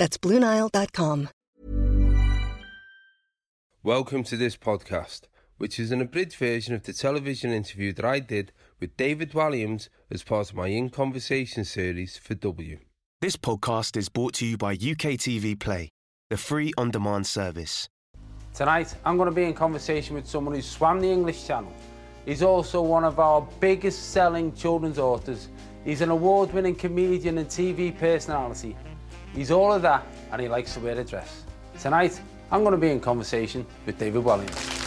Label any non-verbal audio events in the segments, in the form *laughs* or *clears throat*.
That's BlueNile.com. Welcome to this podcast, which is an abridged version of the television interview that I did with David Walliams as part of my In Conversation series for W. This podcast is brought to you by UK TV Play, the free on demand service. Tonight, I'm going to be in conversation with someone who swam the English Channel. He's also one of our biggest selling children's authors. He's an award winning comedian and TV personality. He's all of that and he likes to wear a dress. Tonight, I'm going to be in conversation with David Walliams.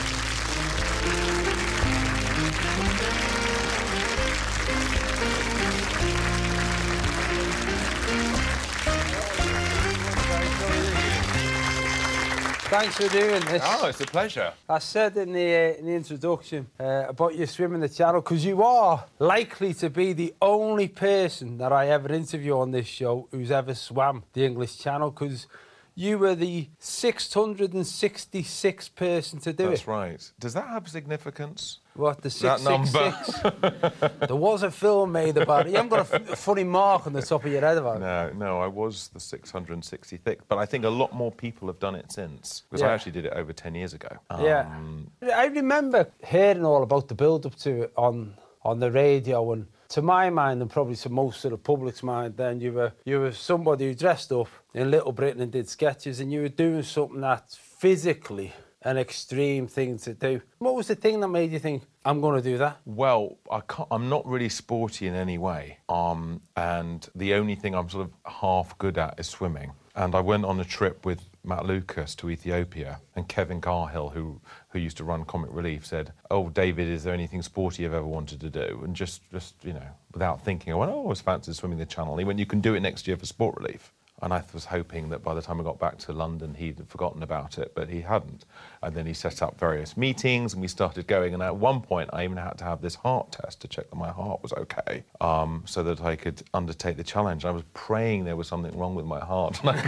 Thanks for doing this. Oh, it's a pleasure. I said in the, uh, in the introduction uh, about your swimming the channel because you are likely to be the only person that I ever interview on this show who's ever swam the English Channel because you were the 666th person to do That's it. That's right. Does that have significance? What, the That 666? *laughs* there was a film made about it. You haven't got a, f- a funny mark on the top of your head about it. No, no, I was the 666th, but I think a lot more people have done it since because I actually did it over 10 years ago. Yeah. Um, I remember hearing all about the build up to it on on the radio and to my mind and probably to most of the public's mind then you were you were somebody who dressed up in Little Britain and did sketches and you were doing something that physically an extreme thing to do. What was the thing that made you think I'm going to do that? Well, I I'm not really sporty in any way, um, and the only thing I'm sort of half good at is swimming. And I went on a trip with Matt Lucas to Ethiopia, and Kevin Cahill, who who used to run Comic Relief, said, "Oh, David, is there anything sporty you've ever wanted to do?" And just just you know, without thinking, I went, "Oh, I always fancy swimming the Channel." He went, "You can do it next year for Sport Relief." And I was hoping that by the time I got back to London, he'd forgotten about it, but he hadn't. And then he set up various meetings, and we started going. And at one point, I even had to have this heart test to check that my heart was okay, um, so that I could undertake the challenge. I was praying there was something wrong with my heart, *laughs* and I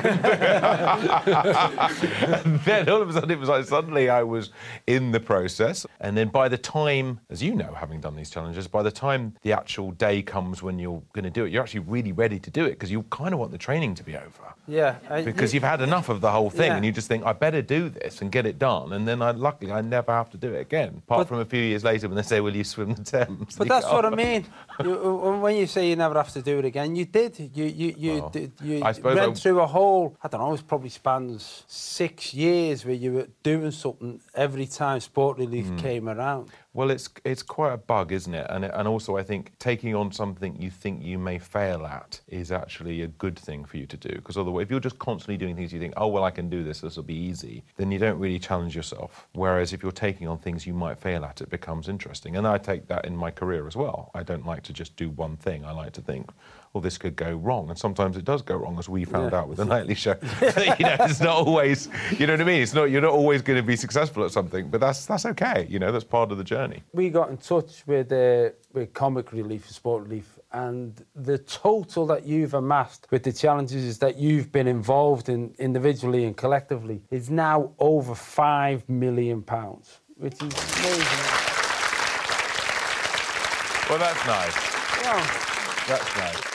*laughs* and then all of a sudden, it was like suddenly I was in the process. And then by the time, as you know, having done these challenges, by the time the actual day comes when you're going to do it, you're actually really ready to do it because you kind of want the training to be over Yeah, I- because you've had enough of the whole thing Yeah. and you just think I better do this and get it done and then I luckily I never have to do it again apart But- from a few years later when they say will you swim the Thames But that's what I *laughs* mean. You, uh, when you say you never have to do it again, you did. You you you Well, did, you I went I- through a whole. I don't know. It probably spans six years where you were doing something every time Sport Relief Hmm. came around. Well, it's it's quite a bug, isn't it? And and also, I think taking on something you think you may fail at is actually a good thing for you to do. Because otherwise, if you're just constantly doing things you think, oh well, I can do this, this will be easy, then you don't really challenge yourself. Whereas if you're taking on things you might fail at, it becomes interesting. And I take that in my career as well. I don't like to just do one thing. I like to think, well, this could go wrong, and sometimes it does go wrong, as we found Yeah. out with the *laughs* nightly show. *laughs* you know, it's not always, you know what I mean. It's not you're not always going to be successful at something, but that's that's okay. You know, that's part of the journey. We got in touch with uh, with Comic Relief, and Sport Relief, and the total that you've amassed with the challenges that you've been involved in individually and collectively is now over five million pounds, which is amazing. Well, that's nice. Well, That's nice.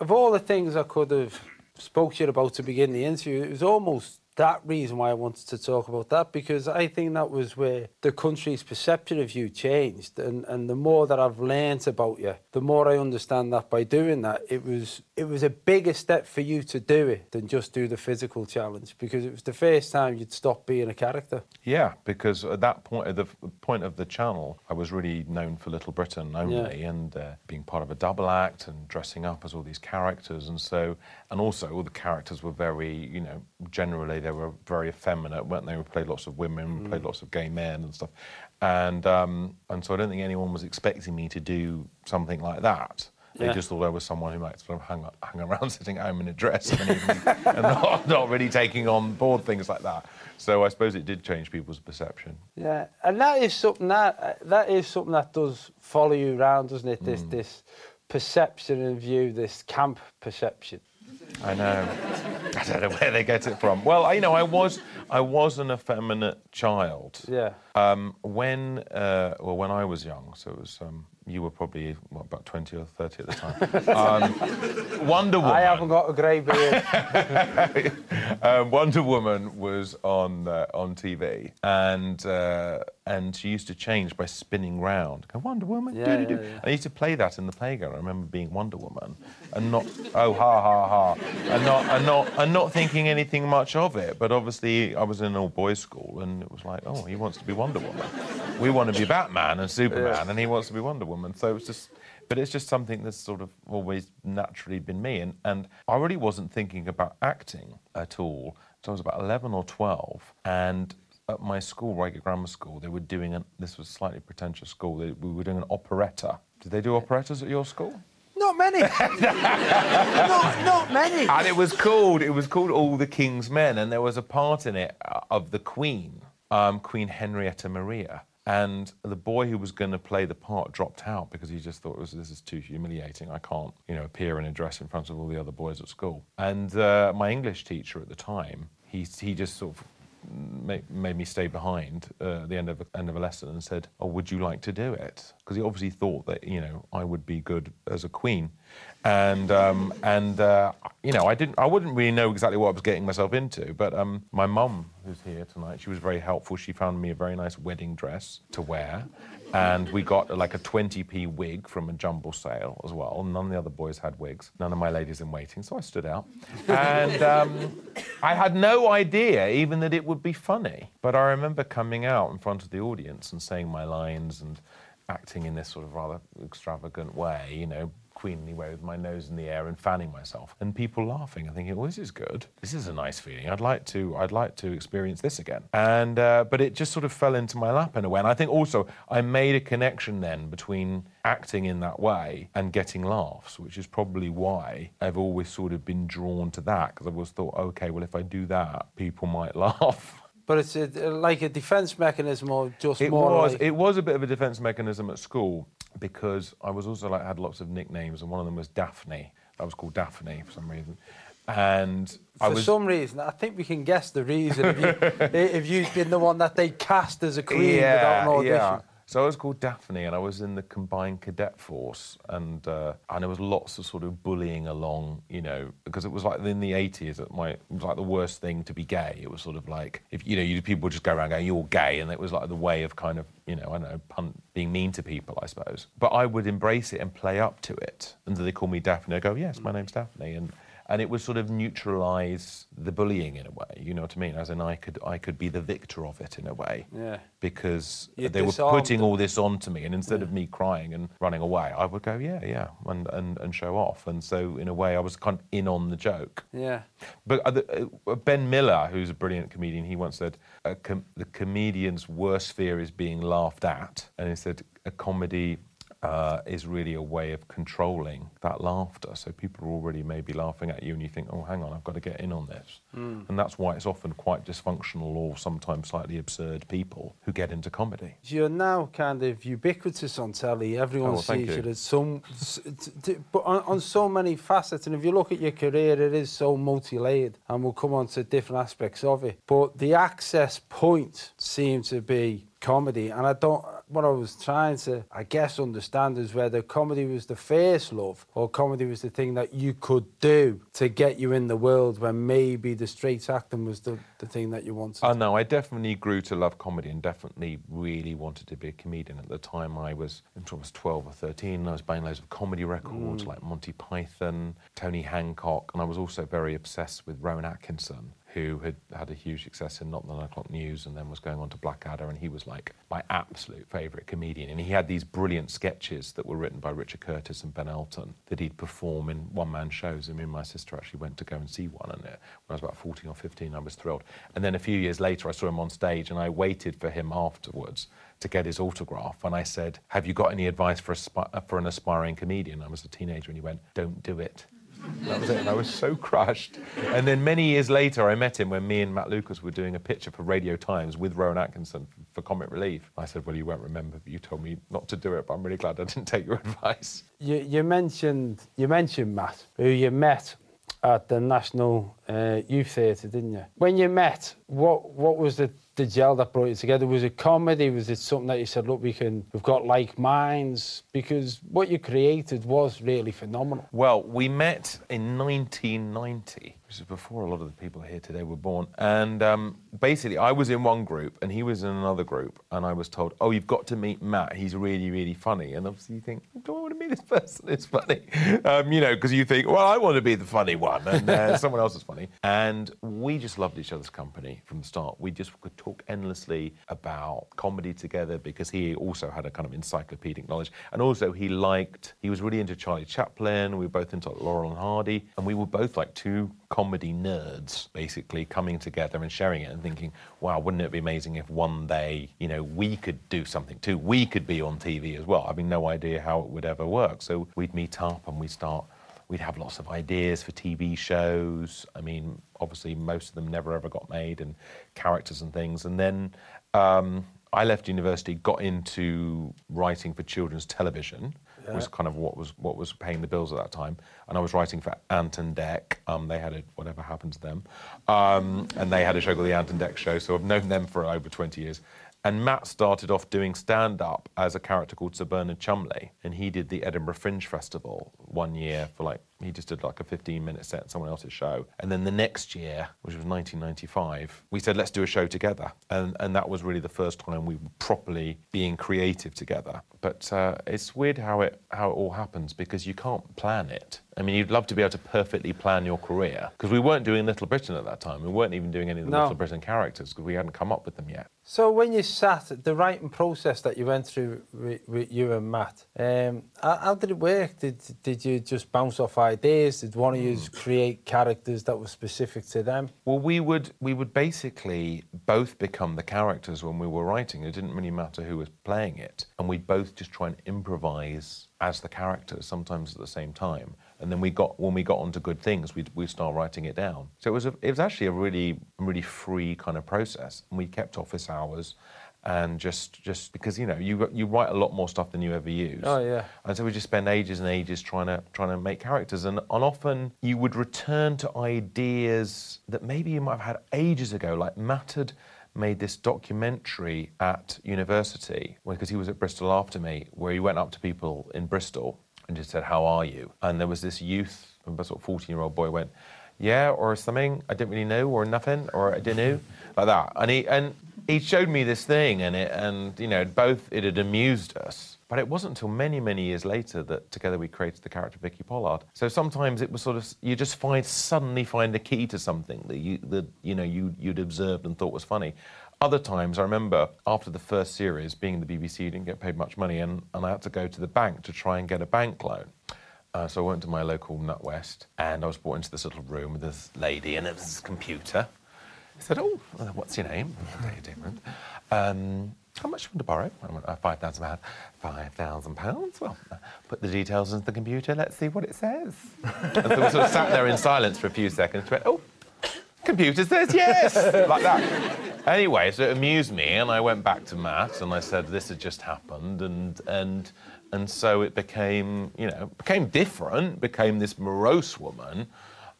Of all the things I could have spoke to you about to begin the interview, it was almost that reason why I wanted to talk about that because I think that was where the country's perception of you changed, and, and the more that I've learnt about you, the more I understand that by doing that, it was it was a bigger step for you to do it than just do the physical challenge because it was the first time you'd stop being a character. Yeah, because at that point, at the point of the channel, I was really known for Little Britain only, and uh, being part of a double act and dressing up as all these characters, and so, and also all the characters were very, you know, generally they were very effeminate, weren't they? We played lots of women, we played lots of gay men and stuff, and um, and so I don't think anyone was expecting me to do something like that. They Yeah. just thought I was someone who might sort of hang, hang around *laughs* sitting at home in a dress and, even, and not, *laughs* not really taking on board things like that. So I suppose it did change people's perception. Yeah, and that is something that that is something that does follow you around, doesn't it? This this perception and view, this camp perception. I know. I don't know where they get it from. Well, I- you know, I was I was an effeminate child. Yeah. Um, when uh, well, when I was young, so it was um, you were probably what, about twenty or thirty at the time. *laughs* Um, Wonder Woman. I haven't got a grey beard. *laughs* um, Wonder Woman was on uh, on TV, and uh, and she used to change by spinning round. Go Wonder Woman, Yeah, yeah, yeah. I used to play that in the playground. I remember being Wonder Woman, and not oh ha ha ha, and not and not and not thinking anything much of it. But obviously, I was in an all boys school, and it was like, oh, he wants to be Wonder Woman. We want to be Batman and Superman, and he wants to be Wonder Woman. So it's just. But it's just something that's sort of always naturally been me. And, and I really wasn't thinking about acting at all. So I was about 11 or 12. And at my school, Reigate Grammar School, they were doing, an, this was a slightly pretentious school, they, we were doing an operetta. Did they do operettas at your school? not many. *laughs* not, not many. and it was called it was called All the King's Men, and there was a part in it uh, of the Queen, um, Queen Henrietta Maria. And the boy who was going to play the part dropped out because he just thought this is too humiliating. I can't, you know, appear in a dress in front of all the other boys at school. And uh, my English teacher at the time, he he just sort of made, made me stay behind uh, at the end of end of a lesson and said, "Oh, would you like to do it?" Because he obviously thought that you know I would be good as a queen, and um, and uh, you know I didn't I wouldn't really know exactly what I was getting myself into. But um, my mum, who's here tonight, she was very helpful. She found me a very nice wedding dress to wear. And we got like a 20p wig from a jumble sale as well. None of the other boys had wigs. None of my ladies in waiting, so I stood out. And um, I had no idea even that it would be funny. But I remember coming out in front of the audience and saying my lines and acting in this sort of rather extravagant way, you know, queenly way with my nose in the air and fanning myself, and people laughing and thinking, "Well, this is good. This is a nice feeling. I'd like to. I'd like to experience this again." And uh, but it just sort of fell into my lap in a way. And I think also I made a connection then between acting in that way and getting laughs, which is probably why I've always sort of been drawn to that because I've always thought, okay, well, if I do that, people might *laughs* laugh. But it's a, like a defence mechanism or just It more was. like... It was a bit of a defence mechanism at school because I was also like had lots of nicknames, and one of them was Daphne. I was called Daphne for some reason, and I For was. some reason, I think we can guess the reason. If, you, *laughs* if you've been the one that they cast as a queen without an audition. So I was called Daphne, and I was in the combined cadet force, and uh, and there was lots of sort of bullying along, you know, because it was like in the eighties, it might it was like the worst thing to be gay. It was sort of like if you know, you people would just go around going, "You're gay," and it was like the way of kind of you know, I don't know, being mean to people, I suppose. But I would embrace it and play up to it, and so they call me Daphne. I go, "Yes, my name's Daphne," and and it would sort of neutralise the bullying in a way. You know what I mean? As in, I could I could be the victor of it in a way Yeah. because You they were putting them. all this onto me, and instead of me crying and running away, I would go, yeah, yeah, and, and, and show off. And so, in a way, I was kind of in on the joke. Yeah. But uh, uh, Ben Miller, who's a brilliant comedian, he once said, a com- the comedian's worst fear is being laughed at. And he said, a comedy uh, is really a way of controlling that laughter. So people are already maybe laughing at you, and you think, oh, hang on, I've got to get in on this. And that's why it's often quite dysfunctional or sometimes slightly absurd people who get into comedy. You're now kind of ubiquitous on telly. Everyone Oh, well, sees you. you. Some, s- t- t- but on, on so many facets. And if you look at your career, it is so multi-layered, and we'll come on to different aspects of it. But the access point seems to be comedy, and I don't. What I was trying to, I guess, understand is whether comedy was the first love, or comedy was the thing that you could do to get you in the world, when maybe the straight acting was the, the thing that you wanted. Oh no, I definitely grew to love comedy and definitely really wanted to be a comedian. At the time, I was, I was 12 or 13, and I was buying loads of comedy records mm. like Monty Python, Tony Hancock, and I was also very obsessed with Rowan Atkinson, who had had a huge success in Not the Nine O'Clock News and then was going on to Blackadder, and he was like my absolute favourite comedian. And he had these brilliant sketches that were written by Richard Curtis and Ben Elton that he'd perform in one-man shows. And me and my sister actually went to go and see one, and when I was about 14 or 15, I was thrilled. And then a few years later, I saw him on stage, and I waited for him afterwards to get his autograph. And I said, "Have you got any advice for a, for an aspiring comedian?" I was a teenager, and he went, "Don't do it." That was it. And I was so crushed. And then many years later, I met him when me and Matt Lucas were doing a picture for Radio Times with Rowan Atkinson for Comic Relief. I said, Well, you won't remember, but you told me not to do it, but I'm really glad I didn't take your *laughs* advice. You, you mentioned you mentioned Matt, who you met at the National uh, Youth Theatre, didn't you? When you met, what what was the the brought you together? Was it comedy? Was it something that you said, look, we can, we've got like minds? Because what you created was really phenomenal. Well, we met in 1990 which is before a lot of the people here today were born. And um, basically, I was in one group and he was in another group, and I was told, "Oh, you've got to meet Matt. He's really, really funny." And obviously, you think, "Do I want to meet this *laughs* person? It's funny," um, you know, because you think, "Well, I want to be the funny one, and uh, *laughs* someone else is funny." And we just loved each other's company from the start. We just could talk endlessly about comedy together because he also had a kind of encyclopedic knowledge, and also he liked. He was really into Charlie Chaplin. We were both into Laurel and Hardy, and we were both like two comedy nerds basically coming together and sharing it and thinking, wow, wouldn't it be amazing if one day, you know, we could do something too? We could be on TV as well. I mean, no idea how it would ever work. So we'd meet up and we'd start, we'd have lots of ideas for TV shows. I mean, obviously, most of them never ever got made and characters and things. And then, um, I left university, got into writing for children's television, yeah. was kind of what was what was paying the bills at that time. And I was writing for Ant and Dec. Um, they had a whatever happened to them, um, and they had a show called the Ant and Dec Show. So I've known them for over 20 years. And Matt started off doing stand up as a character called Sir Bernard Chumley. And he did the Edinburgh Fringe Festival one year for like, he just did like a 15 minute set in someone else's show. And then the next year, which was 1995, we said, let's do a show together. And, and that was really the first time we were properly being creative together. But uh, it's weird how it, how it all happens because you can't plan it. I mean, you'd love to be able to perfectly plan your career because we weren't doing Little Britain at that time. We weren't even doing any of the no. Little Britain characters because we hadn't come up with them yet. So when you sat, the writing process that you went through with, with you and Matt, um, how, how, did it work? Did did you just bounce off ideas? Did one of you hmm. create characters that were specific to them? Well, we would we would basically both become the characters when we were writing. It didn't really matter who was playing it, and we'd both just try and improvise as the characters, sometimes at the same time and then we got when we got onto good things, we we start writing it down. So it was a, it was actually a really really free kind of process, and we kept office hours. And just, just because you know, you you write a lot more stuff than you ever use. Oh yeah. And so we just spend ages and ages trying to trying to make characters, and, and often you would return to ideas that maybe you might have had ages ago. Like Matt had made this documentary at university because he was at Bristol after me, where he went up to people in Bristol and just said, How are you? And there was this youth, a sort of 14 year old boy went, Yeah, or something, I didn't really know, or nothing, or I didn't know, *laughs* like that. And he, and he showed me this thing, and, it, and, you know, both it had amused us. But it wasn't until many, many years later that together we created the character Vicky Pollard. So sometimes it was sort of you just find suddenly find a key to something that you that you know you you'd observed and thought was funny. Other times, I remember after the first series, being in the BBC, you didn't get paid much money, and, and I had to go to the bank to try and get a bank loan. Uh, so I went to my local NatWest, and I was brought into this little room with this lady, and this computer. I said, "Oh, what's your name?" *laughs* Um, how much do you want to borrow? I went, uh, five thousand pounds. Five thousand pounds. Well, uh, put the details into the computer. Let's see what it says. *laughs* and so we sort of sat there in silence for a few seconds. Went, oh, computer says yes, *laughs* like that. Anyway, so it amused me, and I went back to Matt and I said, "This had just happened," and and and so it became, you know, became different. Became this morose woman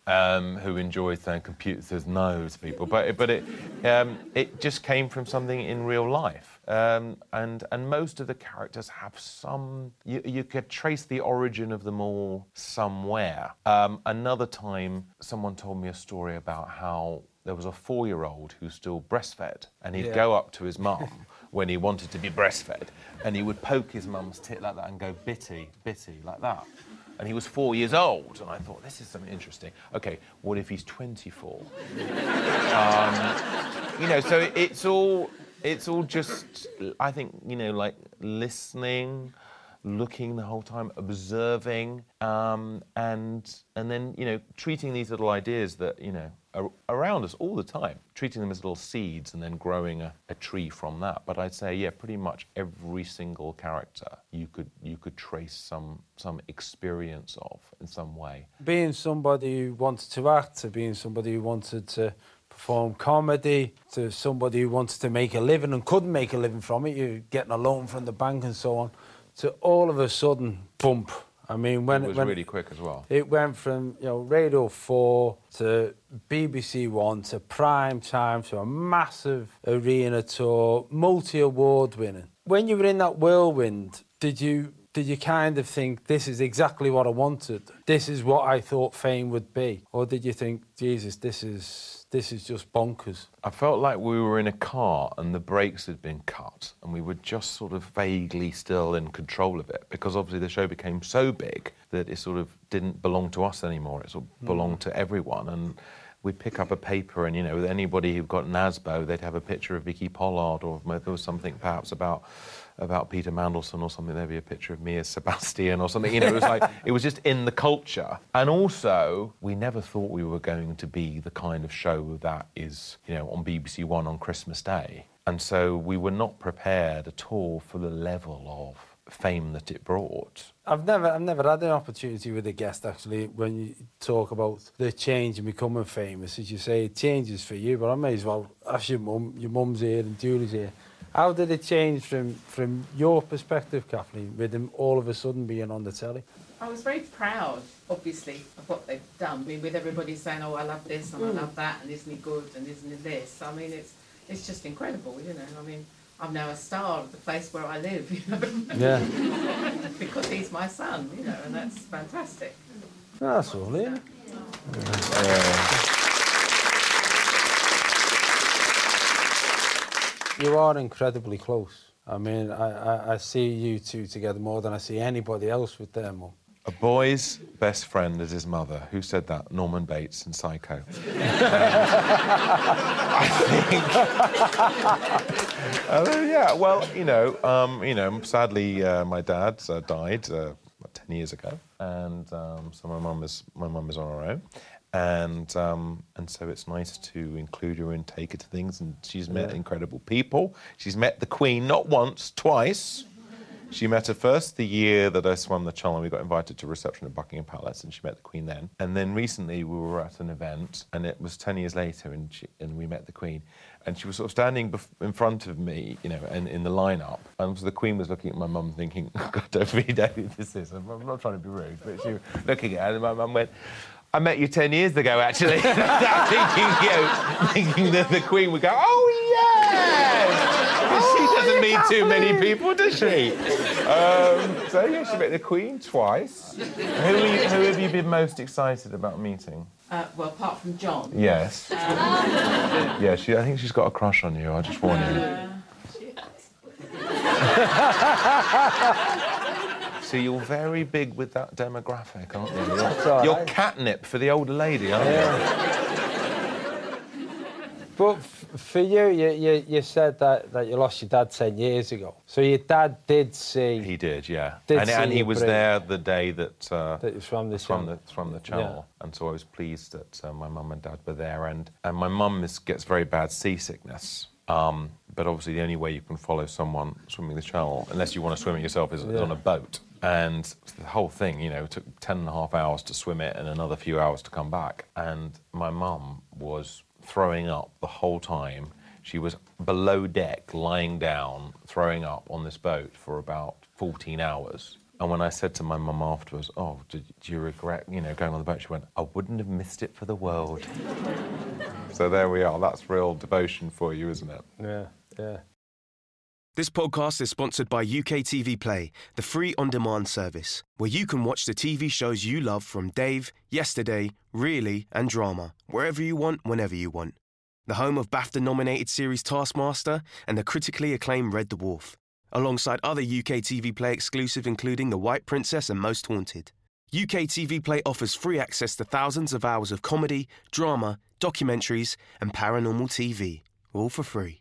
um, who enjoyed saying computers no to people, but but it um, it just came from something in real life. Um, and and most of the characters have some. You, you could trace the origin of them all somewhere. Um, another time, someone told me a story about how there was a four-year-old who still breastfed, and he'd yeah. go up to his mum *laughs* when he wanted to be breastfed, and he would poke his mum's tit like that and go bitty, bitty, like that. and he was four years old. And I thought, this is something interesting. Okay, what if he's 24? *laughs* um, you know, so it's all, it's all just, I think, you know, like listening, looking the whole time, observing, um, and and then you know treating these little ideas that you know around us all the time, treating them as little seeds, and then growing a, a tree from that. But I'd say, yeah, pretty much every single character you could you could trace some some experience of in some way. Being somebody who wanted to act, to being somebody who wanted to perform comedy, to somebody who wanted to make a living and couldn't make a living from it, you're getting a loan from the bank and so on to all of a sudden bump. I mean, when it was when really quick as well. It went from you know Radio Four to BBC One to prime time to a massive arena tour, multi award winning. When you were in that whirlwind, did you did you kind of think this is exactly what I wanted? This is what I thought fame would be, or did you think, Jesus, this is this is just bonkers. I felt like we were in a car and the brakes had been cut and we were just sort of vaguely still in control of it because obviously the show became so big that it sort of didn't belong to us anymore. It sort of hmm. belonged to everyone. And we'd pick up a paper and, you know, with anybody who'd got NASBO, they'd have a picture of Vicky Pollard or there was something perhaps about about Peter Mandelson or something. There'd be a picture of me as Sebastian or something. You know, it was like *laughs* it was just in the culture. And also, we never thought we were going to be the kind of show that is, you know, on BBC One on Christmas Day. And so we were not prepared at all for the level of fame that it brought. I've never, I've never had an opportunity with a guest actually when you talk about the change and becoming famous. As you say, it changes for you, but I may as well ask your mum. Your mum's here and Julie's here. How did it change from, from your perspective, Kathleen, with them all of a sudden being on the telly? I was very proud, obviously, of what they've done. I mean, with everybody saying, "Oh, I love this and mm. I love that, and isn't it good and isn't it this?" I mean, it's it's just incredible, you know. I mean, I'm now a star of the place where I live, *laughs* you know. Yeah. *laughs* because he's my son, you know, and that's fantastic. That's all, yeah. Yeah. You are incredibly close. I mean, I, I, I, see you two together more than I see anybody else with their mum. A boy's best friend is his mother. Who said that? Norman Bates in Psycho. *laughs* I think. uh, yeah. Well, you know, um, you know. Sadly, uh, my dad uh, died uh, ten years ago, and um, so my mum is my mum is on her own, and um, and so it's nice to include her and take her to things. And she's met yeah. incredible people. She's met the Queen not once, twice. She met her first the year that I swam the Channel. We got invited to a reception at Buckingham Palace, and she met the Queen then. And then recently we were at an event, and it was ten years later, and she, and we met the Queen. And she was sort of standing bef- in front of me, you know, and in the lineup. And so the Queen was looking at my mum, thinking, *laughs* "God, don't really know who this is." I'm not trying to be rude, but she was looking at it, and my mum went. I met you 10 years ago, actually. *laughs* thinking, you know, thinking that the Queen would go, oh, yes! Oh, she doesn't meet too many people, does she? Um, so, yeah, she met the Queen twice. Who, you, who, have you been most excited about meeting? Uh, well, apart from John. Yes. Um... yeah, she, I think she's got a crush on you, I'll just warn you. *laughs* So you're very big with that demographic, aren't you? You're, you're catnip for the older lady, aren't yeah. you? But for you, you, you, you, said that, that you lost your dad 10 years ago. So your dad did see... He did, yeah. Did and, and he was there the day that... Uh, that was from the from the, from the channel. Yeah. And so I was pleased that uh, my mum and dad were there. And, and my mum gets very bad seasickness. Um, but obviously the only way you can follow someone swimming the channel, unless you want to swim it yourself, is, yeah. is on a boat. And the whole thing, you know, took 10 and a half hours to swim it and another few hours to come back. And my mum was throwing up the whole time. She was below deck, lying down, throwing up on this boat for about 14 hours. And when I said to my mum afterwards, "Oh, did, do you regret, you know, going on the boat?" She went, "I wouldn't have missed it for the world." *laughs* so there we are. That's real devotion for you, isn't it? Yeah, yeah. This podcast is sponsored by UK TV Play, the free on demand service, where you can watch the TV shows you love from Dave, Yesterday, Really, and Drama, wherever you want, whenever you want. The home of BAFTA nominated series Taskmaster and the critically acclaimed Red Dwarf, alongside other UK TV Play exclusive including The White Princess and Most Haunted. UK TV Play offers free access to thousands of hours of comedy, drama, documentaries, and paranormal TV, all for free.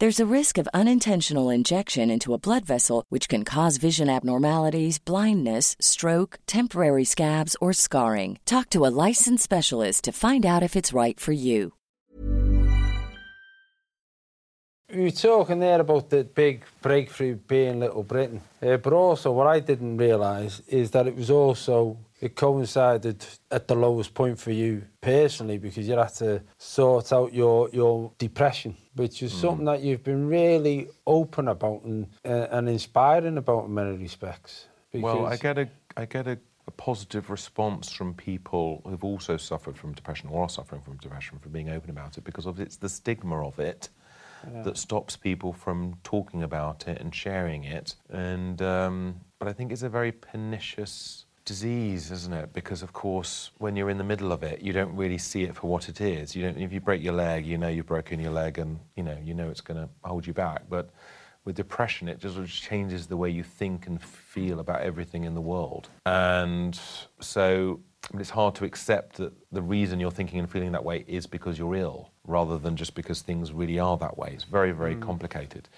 There's a risk of unintentional injection into a blood vessel, which can cause vision abnormalities, blindness, stroke, temporary scabs, or scarring. Talk to a licensed specialist to find out if it's right for you. You were talking there about the big breakthrough being Little Britain, uh, but also what I didn't realise is that it was also it coincided at the lowest point for you personally because you had to sort out your your depression, which is mm. something that you've been really open about and uh, and inspiring about in many respects. Well, I get a I get a, a, positive response from people who've also suffered from depression or are suffering from depression for being open about it because of it's the stigma of it yeah. that stops people from talking about it and sharing it. And um, but I think it's a very pernicious disease, isn't it? Because of course, when you're in the middle of it, you don't really see it for what it is. You don't. If you break your leg, you know you've broken your leg, and you know you know it's going to hold you back. But with depression, it just changes the way you think and feel about everything in the world. And so it's hard to accept that the reason you're thinking and feeling that way is because you're ill, rather than just because things really are that way. It's very, very mm. complicated.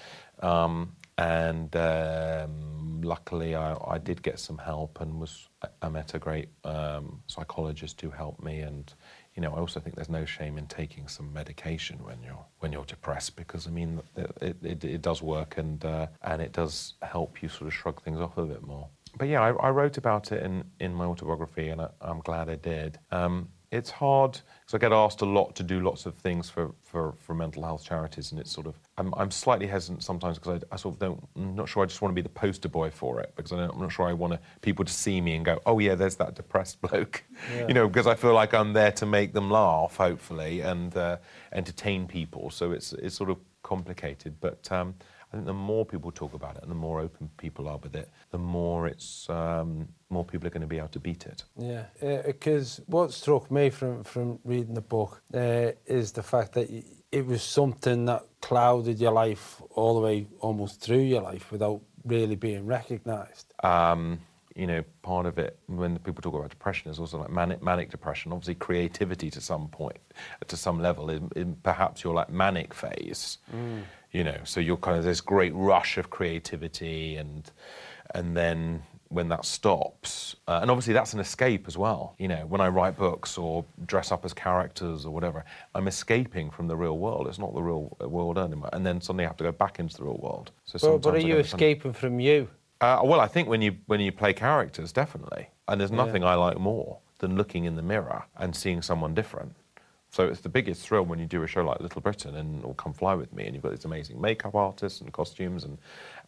Um, and um, luckily, I, I, did get some help and was I met a great um, psychologist who helped me. And you know, I also think there's no shame in taking some medication when you're when you're depressed because I mean, it, it, it does work and uh, and it does help you sort of shrug things off a bit more but yeah, I, I, wrote about it in, in my autobiography, and I, am glad I did. Um, it's hard because I get asked a lot to do lots of things for, for, for mental health charities, and it's sort of I'm, I'm slightly hesitant sometimes because I, I, sort of don't I'm not sure I just want to be the poster boy for it because I am not sure I want to, people to see me and go, oh yeah, there's that depressed *laughs* bloke, yeah. you know, because I feel like I'm there to make them laugh, hopefully, and uh, entertain people. So it's it's sort of complicated, but. Um, I think the more people talk about it and the more open people are with it, the more it's um, more people are going to be able to beat it. Yeah, because uh, what struck me from from reading the book uh, is the fact that it was something that clouded your life all the way almost through your life without really being recognised. Um, you know, part of it when people talk about depression is also like manic, manic depression. Obviously, creativity to some point, to some level, in, in perhaps your like manic phase. Mm you know so you're kind of this great rush of creativity and and then when that stops uh, and obviously that's an escape as well. You know when i write books or dress up as characters or whatever i'm escaping from the real world. It's not the real world anymore. And then suddenly i have to go back into the real world. So but, but are you escaping from you? Uh, well i think when you when you play characters definitely. And there's nothing yeah. i like more than looking in the mirror and seeing someone different so it's the biggest thrill when you do a show like Little Britain and or Come Fly with Me, and you've got these amazing makeup artists and costumes, and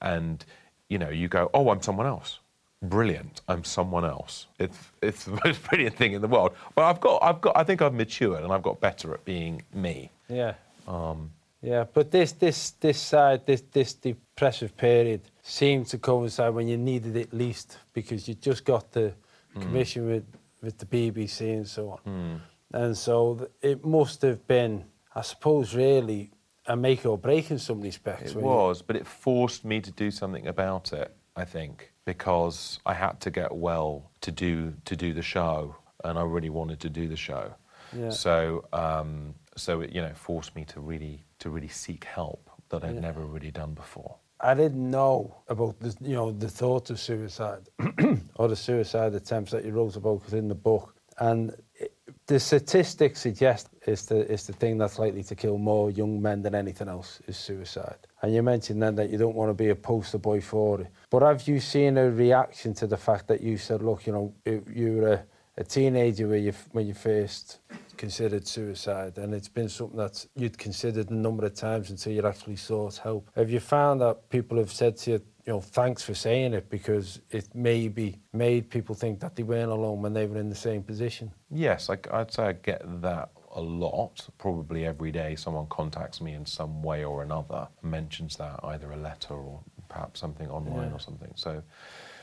and you know you go, oh, I'm someone else. Brilliant, I'm someone else. It's it's the *laughs* most brilliant thing in the world. But I've got I've got I think I've matured and I've got better at being me. Yeah. Um, yeah, but this this this side this this depressive period seemed to coincide when you needed it least because you just got the mm. commission with with the BBC and so on. Mm. And so it must have been, I suppose, really a make or break in some respects. It was, but it forced me to do something about it. I think because I had to get well to do to do the show, and I really wanted to do the show. Yeah. So um, so it you know forced me to really to really seek help that I'd Yeah. never really done before. I didn't know about the, you know, the thought of suicide *clears throat* or the suicide attempts that you wrote about within the book. And it, the statistics suggest it's the, it's the thing that's likely to kill more young men than anything else is suicide. And you mentioned then that you don't want to be a poster boy for it. But have you seen a reaction to the fact that you said, look, you know, you were a, a teenager you, when you first considered suicide and it's been something that you'd considered a number of times until you actually sought help. Have you found that people have said to you, you know, thanks for saying it because it maybe made people think that they weren't alone when they were in the same position? Yes, I, I'd say I get that a lot. Probably every day, someone contacts me in some way or another, mentions that either a letter or perhaps something online Yeah. or something. So,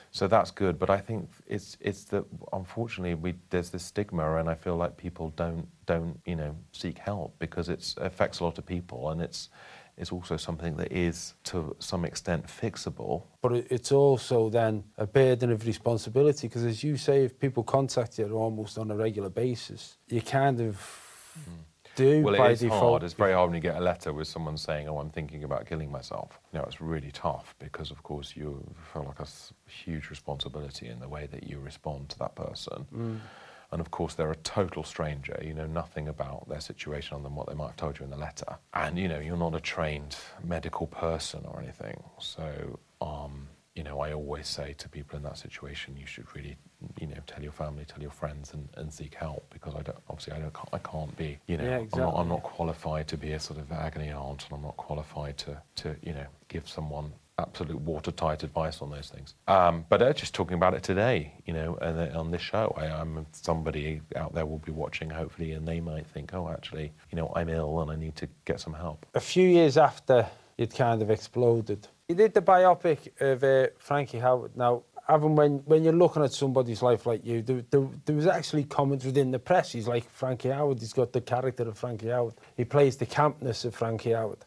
so that's good. But I think it's it's that unfortunately we there's this stigma, and I feel like people don't don't you know seek help because it affects a lot of people, and it's it's also something that is to some extent fixable. But it's also then a burden of responsibility because, as you say, if people contact you almost on a regular basis, you kind of do Well, by it is default. hard. It's very hard when you get a letter with someone saying, "Oh, I'm thinking about killing myself." You know, it's really tough because, of course, you feel like a huge responsibility in the way that you respond to that person. Mm. And of course, they're a total stranger. You know nothing about their situation other than what they might have told you in the letter. And you know, you're not a trained medical person or anything. So, um, you know, I always say to people in that situation, you should really, you know, tell your family, tell your friends, and, and seek help because I don't. Obviously, I don't. I can't be. You know, Yeah, I'm, not, I'm not qualified to be a sort of agony aunt, and I'm not qualified to, to you know, give someone absolute watertight advice on those things. Um, but uh, just talking about it today, you know, and on this show, I, I'm somebody out there will be watching, hopefully, and they might think, oh, actually, you know, I'm ill and I need to get some help. a few years after you'd kind of exploded, you did the biopic of uh, Frankie Howerd. Now, having when when you're looking at somebody's life like you, there, there, there was actually comments within the press. He's like Frankie Howerd. He's got the character of Frankie Howerd. He plays the campness of Frankie Howerd.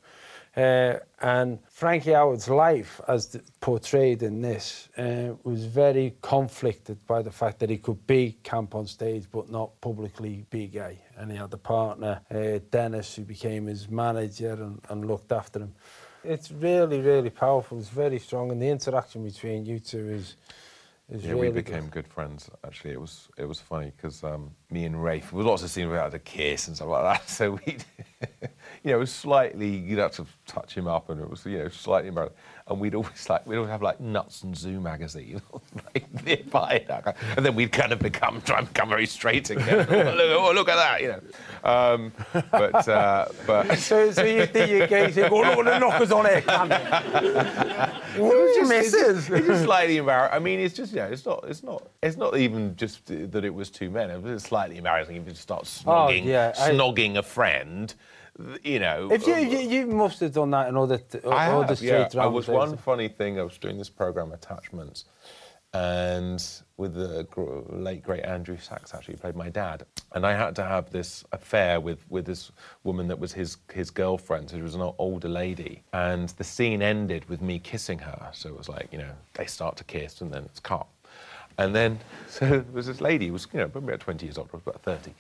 Uh, and Frankie Howerd's life, as th- portrayed in this, uh, was very conflicted by the fact that he could be camp on stage but not publicly be gay. And he had a partner, uh, Dennis, who became his manager and, and looked after him. It's really, really powerful. It's very strong, and the interaction between you two is Yeah, really we became good friends. Actually, it was it was funny because um, me and Rafe, there was lots of scenes where we had to kiss and stuff like that. *laughs* So we, you know, it was slightly you'd have to touch him up, and it was you know slightly embarrassing. And we'd always like we'd always have like Nuts and Zoo magazine, *laughs* like nearby, and then we'd kind of become try and become very straight again. *laughs* oh, look, oh, look at that, you know. Um, but uh, but. So, so you think you're gay, you think, oh, look the knockers on it. Ooh, misses. It's just *laughs* slightly embarrassing. I mean, it's just you know, it's not, it's not, it's not even just that it was two men. It was slightly embarrassing if you start oh, snogging, Oh, yeah, snogging a friend. You know, If you, um, you, you must have done that in other, t- I other have, straight yeah. I was one funny thing. I was doing this program, Attachments, and with the late great Andrew Sachs, actually played my dad, and I had to have this affair with with this woman that was his his girlfriend, who was an older lady, and the scene ended with me kissing her. So it was like you know they start to kiss and then it's cut, and then *laughs* so there was this lady who was you know probably about 20 years old, was about 30.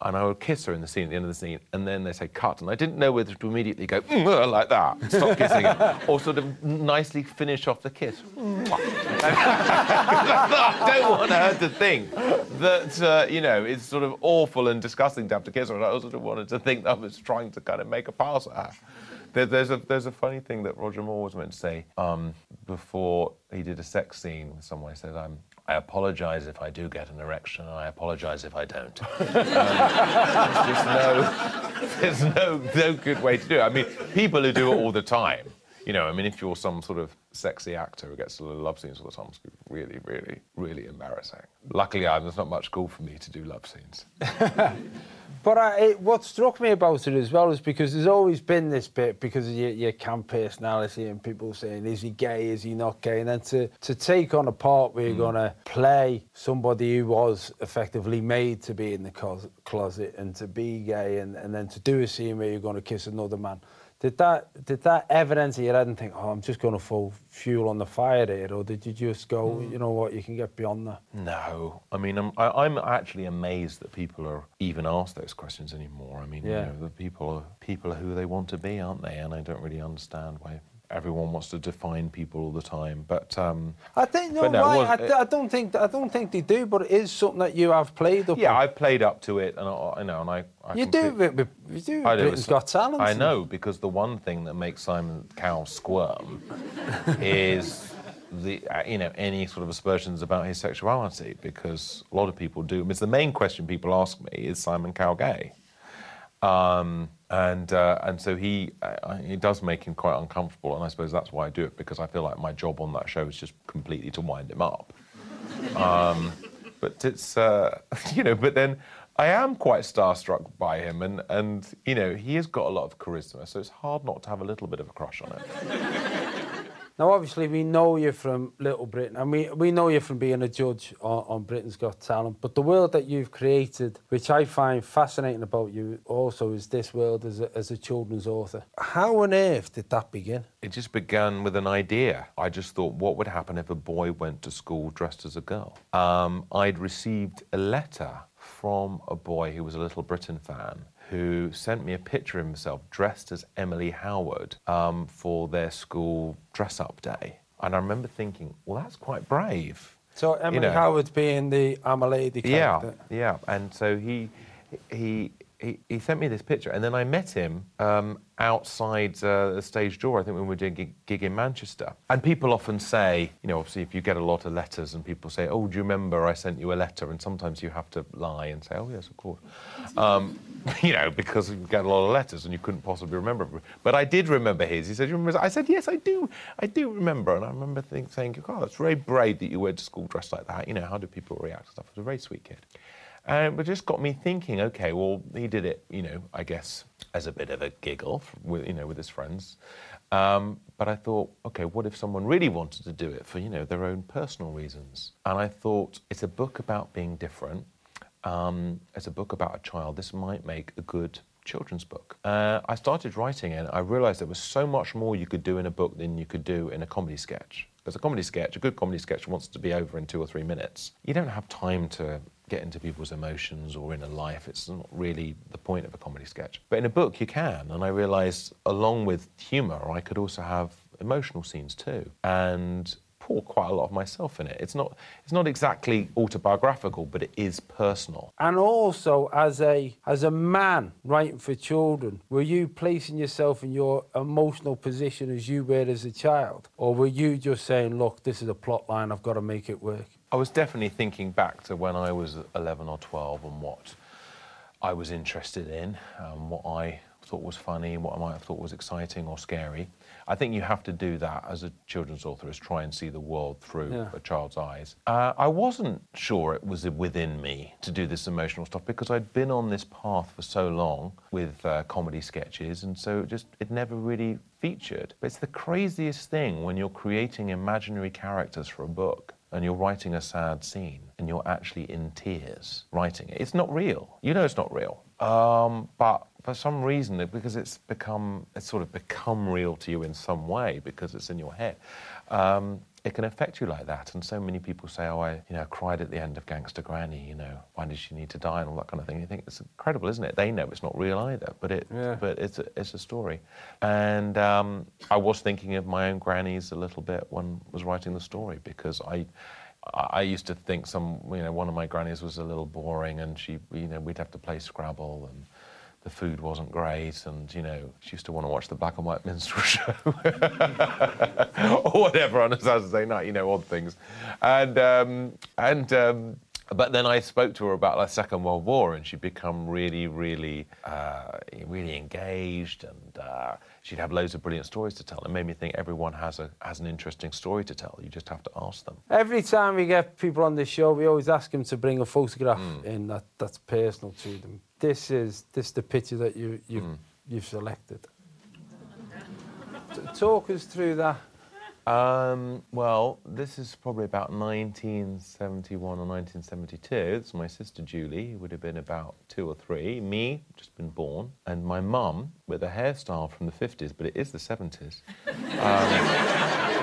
And I would kiss her in the scene, at the end of the scene, and then they say cut, and I didn't know whether to immediately go "Mm, uh," like that, stop kissing her, or sort of nicely finish off the kiss. I *laughs* don't want her to think that uh, you know it's sort of awful and disgusting to have to kiss her. And I also wanted to think that I was trying to kind of make a pass at her. There, there's a there's a funny thing that Roger Moore was meant to say um, before he did a sex scene with someone. He said, "I'm." I apologise if I do get an erection, and I apologise if I don't. *laughs* Um, there's just no, there's no, no good way to do it. I mean, people who do it all the time, you know, I mean, if you're some sort of sexy actor who gets to love scenes all the time, it's really, really, really embarrassing. Luckily, I'm, there's not much school for me to do love scenes. *laughs* But I, it, what struck me about it as well is because there's always been this bit because of your, your camp personality and people saying, is he gay, is he not gay? And then to, to take on a part where you're hmm. going to play somebody who was effectively made to be in the closet and to be gay and, and then to do a scene where you're going to kiss another man. Did that did that ever enter your head and think, oh, I'm just going to throw fuel on the fire here, or did you just go, Mm. you know what, you can get beyond that? No, I mean, I'm, I, I'm actually amazed that people are even asked those questions anymore. I mean, Yeah. you know, the people are people are who they want to be, aren't they? And I don't really understand why everyone wants to define people all the time. But um, I think no, no, right. was- I, th- I don't think I don't think they do, but it is something that you have played up. yeah. I played up to it, and I, you know, and I, I you do. complete- with- with- You do. I. Britain's Got Talent. I know because the one thing that makes Simon Cowell squirm *laughs* is the uh, you know any sort of aspersions about his sexuality because a lot of people do. I mean, it's the main question people ask me is Simon Cowell gay, um, and uh, and so he uh, it does make him quite uncomfortable, and I suppose that's why I do it because I feel like my job on that show is just completely to wind him up. Um, *laughs* but it's uh, *laughs* you know, but then I am quite starstruck by him, and and you know he has got a lot of charisma, so it's hard not to have a little bit of a crush on him. *laughs* Now, obviously, we know you from Little Britain, and we, we know you from being a judge on, on Britain's Got Talent. But the world that you've created, which I find fascinating about you, also is this world as a, as a children's author. How on earth did that begin? It just began with an idea. I just thought, what would happen if a boy went to school dressed as a girl? Um, I'd received a letter from a boy who was a Little Britain fan who sent me a picture of himself dressed as Emily Howard um, for their school dress up day. And I remember thinking, well, that's quite brave. So Emily You know. Howard being the I'm a lady Yeah, yeah. And so he, he, he, he sent me this picture, and then I met him um, outside uh, the stage door. I think when we were doing a gig, gig in Manchester. And people often say, you know, obviously if you get a lot of letters, and people say, "Oh, do you remember I sent you a letter?" And sometimes you have to lie and say, "Oh, yes, of course," um, *laughs* you know, because you get a lot of letters and you couldn't possibly remember. But I did remember his. He said, "You remember?" I said, "Yes, I do. I do remember." And I remember think, saying, "God, it's very brave that you went to school dressed like that. You know, how do people react to stuff?" It was a very sweet kid. And it just got me thinking, okay, well, he did it, you know, I guess as a bit of a giggle, with, you know, with his friends. Um, but I thought, okay, what if someone really wanted to do it for, you know, their own personal reasons? And I thought, it's a book about being different. Um, it's a book about a child. This might make a good children's book. Uh, I started writing it. I realised there was so much more you could do in a book than you could do in a comedy sketch. Because a comedy sketch, a good comedy sketch, wants to be over in two or three minutes. You don't have time to get into people's emotions or inner life. It's not really the point of a comedy sketch. But in a book, you can. And I realised, along with humour, I could also have emotional scenes too. And quite a lot of myself in it. It's not, it's not exactly autobiographical, but it is personal. And also, as a as a man writing for children, were you placing yourself in your emotional position as you were as a child, or were you just saying, "Look, this is a plot line. I've got to make it work"? I was definitely thinking back to when I was 11 or 12 and what I was interested in, um, what I thought was funny, what I might have thought was exciting or scary. I think you have to do that as a children's author, is try and see the world through Yeah. a child's eyes. Uh, I wasn't sure it was within me to do this emotional stuff because I'd been on this path for so long with uh, comedy sketches, and so it just it never really featured. But it's the craziest thing when you're creating imaginary characters for a book and you're writing a sad scene and you're actually in tears writing it. It's not real. You know it's not real. Um, but for some reason, because it's become, it's sort of become real to you in some way because it's in your head, um, it can affect you like that. And so many people say, oh, I you know, cried at the end of Gangster Granny, you know, why did she need to die and all that kind of thing. You think it's incredible, isn't it? They know it's not real either, but, it, Yeah. but it's, a, it's a story. And um, I was thinking of my own grannies a little bit when I was writing the story because I, I I used to think some, you know, one of my grannies was a little boring and she, you know, we'd have to play Scrabble and the food wasn't great and, you know, she used to want to watch the black and white *laughs* minstrel show *laughs* or whatever on a Saturday night, you know, odd things. And, um, and, um, but then I spoke to her about the Second World War, and she'd become really, really, uh, really engaged, and uh, she'd have loads of brilliant stories to tell. It made me think everyone has a has an interesting story to tell. You just have to ask them. Every time we get people on this show, we always ask them to bring a photograph Hmm. in that, that's personal to them. This is this the picture that you you've, Hmm. you've selected. Talk us through that. Um, well, this is probably about 1971 or 1972. It's my sister Julie, who would have been about two or three. Me, just been born. And my mum, with a hairstyle from the 50s, but it is the 70s. *laughs* Um,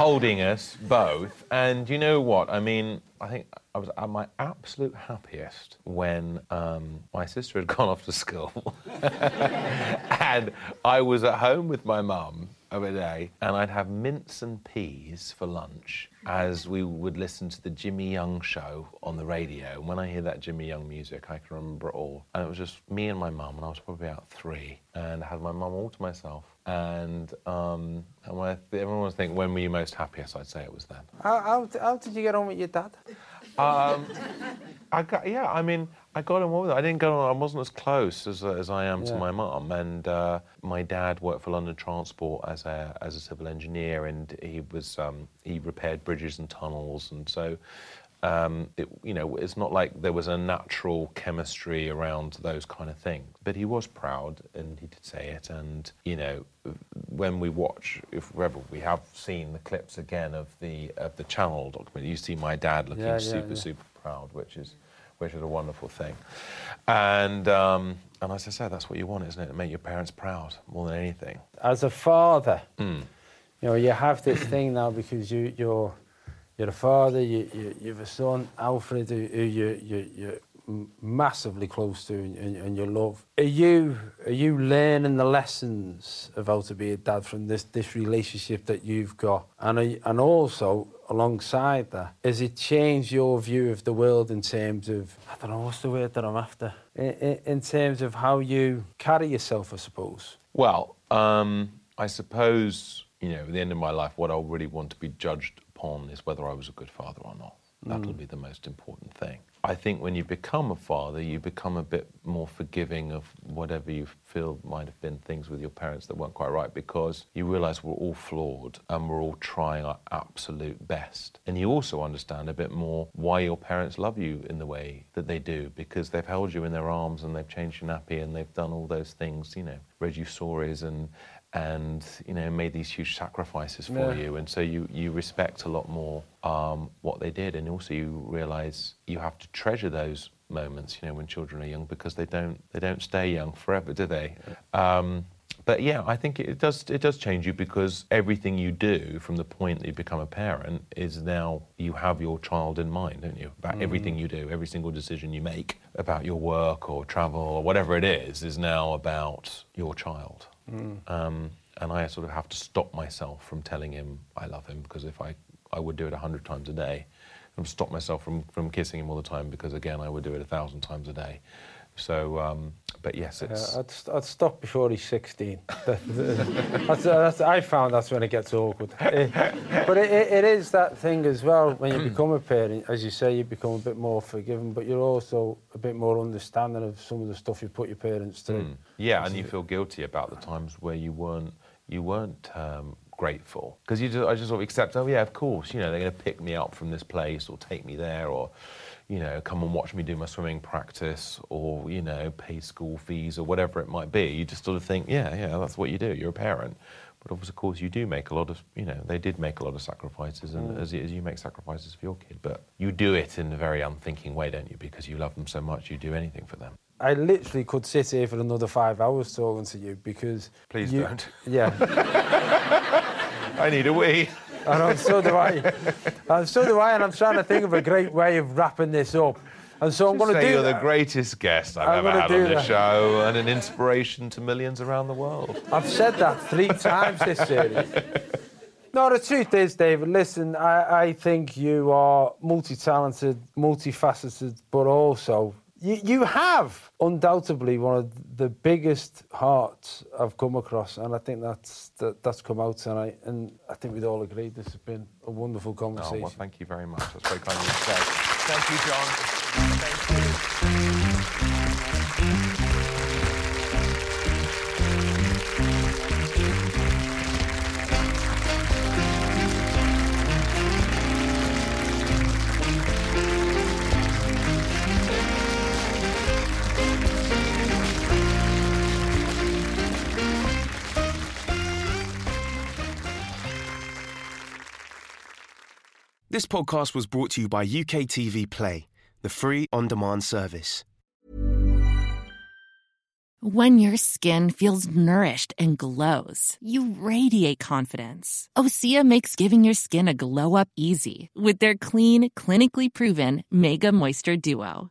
holding us both. And you know what? I mean, I think I was at my absolute happiest when um, my sister had *laughs* gone off to school *laughs* and I was at home with my mum of a day, and I'd have mince and peas for lunch as we would listen to the Jimmy Young show on the radio. And when I hear that Jimmy Young music, I can remember it all. And it was just me and my mum, and I was probably about three, and I had my mum all to myself. And, um, and when I, everyone was thinking, when were you most happiest? I'd say it was then. How, how, how did you get on with your dad? Um, I got, yeah, I mean, I got on well with it. I didn't go on, I wasn't as close as, uh, as I am to my mum. And uh, my dad worked for London Transport as a, as a civil engineer, and he was um, he repaired bridges and tunnels. And so, um, it, you know, it's not like there was a natural chemistry around those kind of things. But he was proud, and he did say it. And you know, when we watch, if ever we have seen the clips again of the of the Channel document, you see my dad looking Yeah, yeah, super yeah. super proud, which is which is a wonderful thing. And um, and as I said, that's what you want, isn't it? To make your parents proud more than anything. As a father, Hmm. you know, you have this thing now because you, you're, you're a father, you, you, you have a son, Alfred, who, who you, you, you're massively close to and, and, and you love. Are you, are you learning the lessons of how to be a dad from this, this relationship that you've got? And, are and also, alongside that, has it changed your view of the world in terms of, I don't know, what's the word that I'm after? In, in, in terms of how you carry yourself, I suppose. Well, um, I suppose you know, at the end of my life, what I really want to be judged upon is whether I was a good father or not. That'll be the most important thing. I think when you become a father, you become a bit more forgiving of whatever you feel might have been things with your parents that weren't quite right because you realize we're all flawed and we're all trying our absolute best. And you also understand a bit more why your parents love you in the way that they do because they've held you in their arms and they've changed your nappy and they've done all those things, you know, read you stories and and you know made these huge sacrifices for Yeah. you. And so you you respect a lot more um, what they did. And also you realize you have to treasure those moments you know when children are young because they don't they don't stay young forever do they? Um, but yeah I think it does it does change you because everything you do from the point that you become a parent is now you have your child in mind don't you? About everything you do every single decision you make about your work or travel or whatever it is is now about your child um, and I sort of have to stop myself from telling him I love him because if I, I would do it a hundred times a day, and stop myself from, from kissing him all the time because again I would do it a thousand times a day. So, um, but yes, it's Uh, I'd, st- I'd stop before he's 16. *laughs* that's, that's, I found that's when it gets awkward. Eh, but it, it, it is that thing as well, when you *clears throat* become a parent, as you say, you become a bit more forgiving, but you're also a bit more understanding of some of the stuff you put your parents through. yeah, and you feel guilty about the times where you weren't you weren't um, grateful because you just, I just sort of accept. Oh yeah, of course, you know they're going to pick me up from this place or take me there or. You know, come and watch me do my swimming practice, or you know, pay school fees, or whatever it might be. You just sort of think, yeah, yeah, that's what you do. You're a parent, but of course, you do make a lot of, you know, they did make a lot of sacrifices, and mm. as, you- as you make sacrifices for your kid, but you do it in a very unthinking way, don't you? Because you love them so much, you do anything for them. I literally could sit here for another five hours talking to you because. Please you- don't. Yeah. *laughs* I need a wee. Know, so do I. And so do I, and I'm trying to think of a great way of wrapping this up. And so I'm going to say do you're that. the greatest guest I've I'm ever had on this that. show and an inspiration to millions around the world. I've said that three times this series. No, the truth is, David, listen, I, I think you are multi talented, multifaceted, but also you, you have undoubtedly one of the biggest hearts I've come across, and I think that's that, that's come out tonight. And I think we'd all agree this has been a wonderful Oh, conversation. well, thank you very much. That's very kind of you to say. Thank you, John. Thank you. This podcast was brought to you by UK TV Play, the free on demand service. When your skin feels nourished and glows, you radiate confidence. Osea makes giving your skin a glow up easy with their clean, clinically proven Mega Moisture Duo.